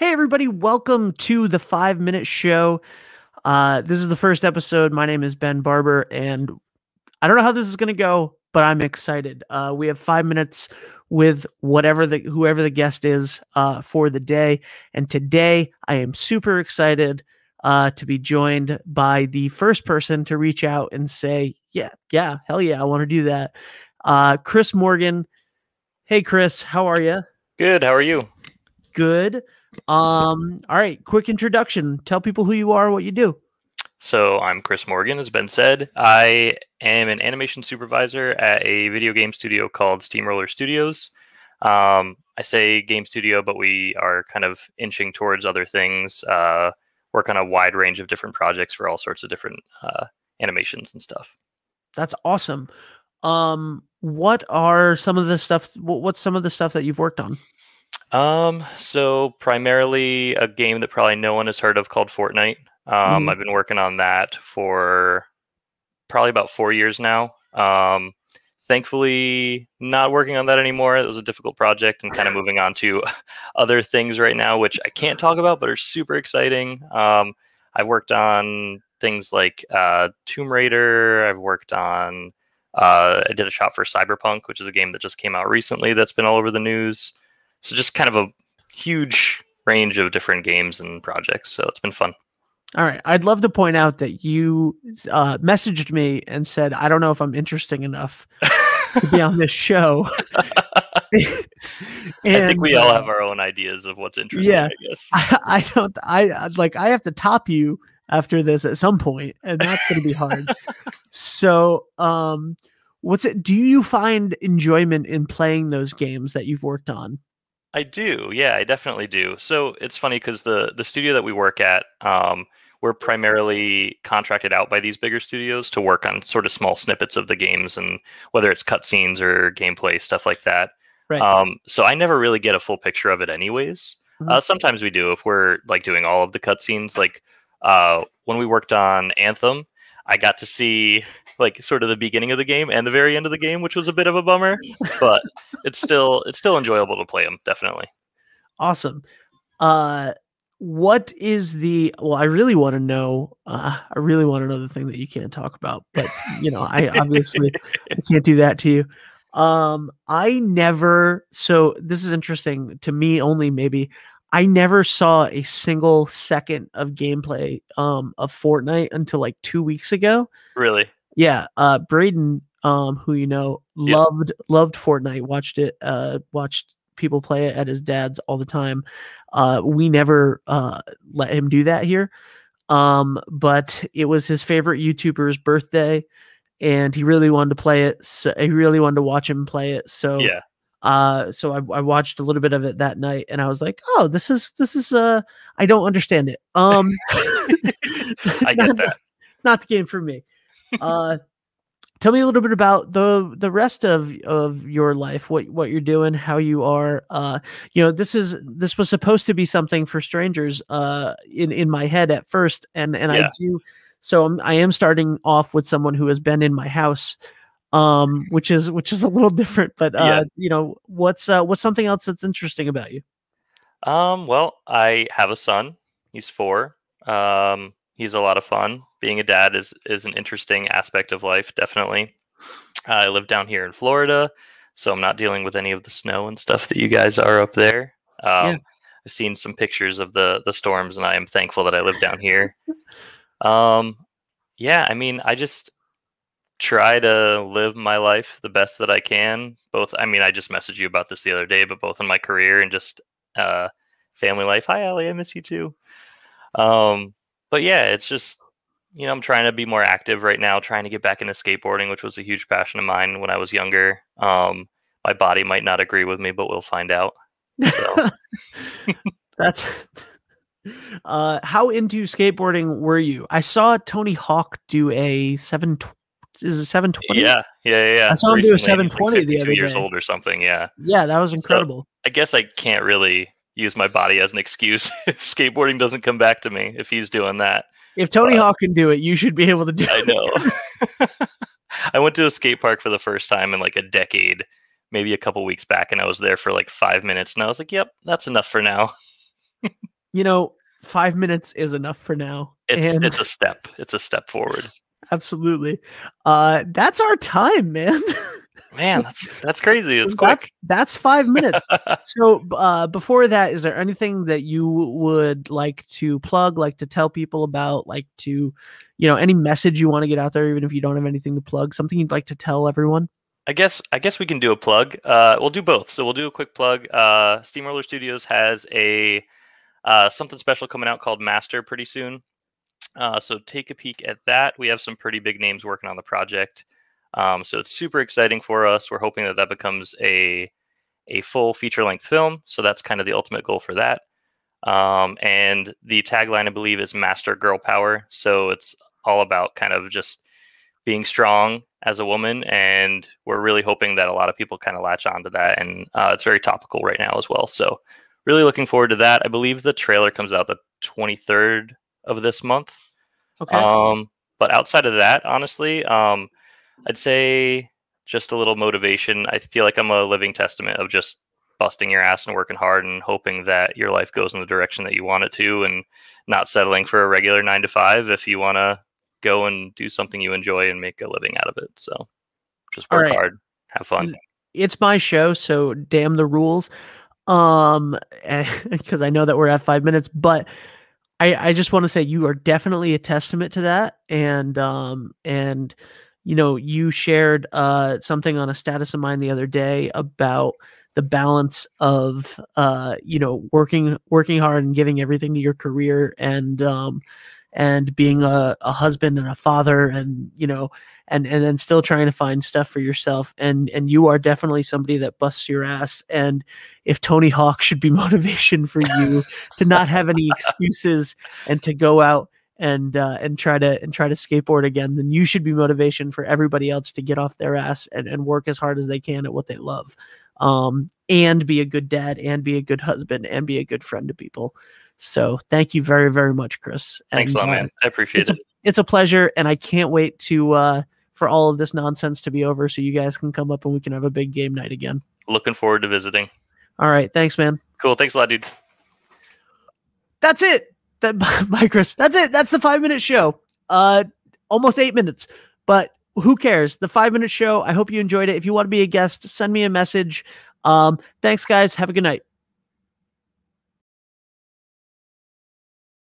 Hey, everybody, welcome to the five minute show. Uh, this is the first episode. My name is Ben Barber, and I don't know how this is going to go, but I'm excited. Uh, we have five minutes with whatever the whoever the guest is uh, for the day, and today I am super excited uh, to be joined by the first person to reach out and say, "Yeah, yeah, hell yeah, I want to do that." Uh, Chris Morgan. Hey, Chris, how are you? Good. How are you? Good. Um, all right, quick introduction. Tell people who you are, what you do. So I'm Chris Morgan, as Ben said. I am an animation supervisor at a video game studio called Steamroller Studios. Um, I say game studio, but we are kind of inching towards other things. Uh, work on a wide range of different projects for all sorts of different uh, animations and stuff. That's awesome. Um, what are some of the stuff? What's some of the stuff that you've worked on? Um, so primarily a game that probably no one has heard of called Fortnite. Um, Mhm. I've been working on that for probably about four years now. Um, thankfully, not working on that anymore. It was a difficult project and kind of moving on to other things right now, which I can't talk about, but are super exciting. Um, I've worked on things like uh, Tomb Raider. I've worked on. Uh, I did a shot for Cyberpunk, which is a game that just came out recently that's been all over the news. So just kind of a huge range of different games and projects. So it's been fun. All right, I'd love to point out that you uh, messaged me and said, "I don't know if I'm interesting enough to be on this show." I think we all uh, have our own ideas of what's interesting. yeah. I guess. I, I don't. I I- like. I have to top you after this at some point, and that's going to be hard. so, um, what's it? Do you find enjoyment in playing those games that you've worked on? I do. Yeah, I definitely do. So it's funny because the the studio that we work at, um, we're primarily contracted out by these bigger studios to work on sort of small snippets of the games and whether it's cutscenes or gameplay stuff like that. Right. Um, so I never really get a full picture of it, anyways. Mhm. Uh, sometimes we do if we're like doing all of the cutscenes. Like uh, when we worked on Anthem, I got to see like sort of the beginning of the game and the very end of the game, which was a bit of a bummer. But it's still it's still enjoyable to play them, definitely. Awesome. Uh what is the well I really want to know uh I really want to know the thing that you can't talk about, but you know, I obviously I can't do that to you. Um I never so this is interesting to me only maybe I never saw a single second of gameplay um of Fortnite until like 2 weeks ago. Really. Yeah, uh Braden, um, who you know, loved loved Fortnite, watched it, uh, watched people play it at his dad's all the time. Uh, we never uh let him do that here. Um, but it was his favorite YouTuber's birthday, and he really wanted to play it. So he really wanted to watch him play it. So Yeah. Uh so I, I watched a little bit of it that night and i was like oh this is this is uh i don't understand it. Um I get not, that. not the game for me. Uh tell me a little bit about the the rest of of your life what what you're doing how you are uh you know this is this was supposed to be something for strangers uh in in my head at first and and i do so I'm, i am starting off with someone who has been in my house um which is which is a little different but uh Yeah. you know what's uh what's something else that's interesting about you Um, well, I have a son. He's four. Um, he's a lot of fun. Being a dad is is an interesting aspect of life, definitely. I live down here in Florida, so I'm not dealing with any of the snow and stuff that you guys are up there. Um, Yeah. I've seen some pictures of the the storms, and I am thankful that I live down here. um, yeah, I mean, I just try to live my life the best that I can. Both, I mean, I just messaged you about this the other day, but both in my career and just uh, family life. Hi, Allie, I miss you too. Um, but yeah, it's just you know I'm trying to be more active right now, trying to get back into skateboarding, which was a huge passion of mine when I was younger. Um, my body might not agree with me, but we'll find out. So that's uh how into skateboarding were you i saw tony hawk do a 7 is it 720 yeah, yeah, yeah. yeah. I saw him do a Recently, he's, 720 the 52 other years day. old or something. Yeah. yeah that was incredible I guess I can't really use my body as an excuse if skateboarding doesn't come back to me if he's doing that. if tony uh, hawk can do it you should be able to do I it I know. I went to a skate park for the first time in like a decade, maybe a couple weeks back, and I was there for like five minutes, and I was like, "Yep, that's enough for now." you know, five minutes is enough for now. It's and it's a step. It's a step forward. Absolutely. Uh, that's our time, man. Man, that's that's crazy. It's that's that's five minutes. so uh, before that, is there anything that you would like to plug, like to tell people about, like to, you know, any message you want to get out there, even if you don't have anything to plug, something you'd like to tell everyone? I guess I guess we can do a plug. Uh, we'll do both. So we'll do a quick plug. Uh, Steamroller Studios has a uh, something special coming out called Maestra pretty soon. Uh, so take a peek at that. We have some pretty big names working on the project. Um, so it's super exciting for us. We're hoping that that becomes a a full feature length film. So that's kind of the ultimate goal for that. Um, and the tagline, I believe, is Maestra Girl Power. So it's all about kind of just being strong as a woman. And we're really hoping that a lot of people kind of latch onto that. And uh, it's very topical right now as well. So really looking forward to that. I believe the trailer comes out the 23rd of this month. Okay. Um, but outside of that, honestly, um, I'd say just a little motivation. I feel like I'm a living testament of just busting your ass and working hard and hoping that your life goes in the direction that you want it to and not settling for a regular nine to five if you want to go and do something you enjoy and make a living out of it. So just work right. hard, have fun. it's my show, so damn the rules. Um, because I know that we're at five minutes, but I I just want to say you are definitely a testament to that, and um and you know you shared uh something on a status of mine the other day about the balance of uh you know working working hard and giving everything to your career and um and being a, a husband and a father and you know and and then still trying to find stuff for yourself. And and you are definitely somebody that busts your ass. And if tony hawk should be motivation for you to not have any excuses and to go out and uh, and try to and try to skateboard again then you should be motivation for everybody else to get off their ass and, and work as hard as they can at what they love. Um and be a good dad and be a good husband and be a good friend to people so thank you very very much chris Thanks a lot, uh, man. I appreciate it's a, it. it's a pleasure and i can't wait to uh for all of this nonsense to be over so you guys can come up and we can have a big game night again. Looking forward to visiting. all right. Thanks man. Cool. Thanks a lot, dude. that's it. That bye chris. That's it. That's the five minute show. Uh almost eight minutes but who cares? The five minute show. I hope you enjoyed it. If you want to be a guest send me a message. Um thanks guys. Have a good night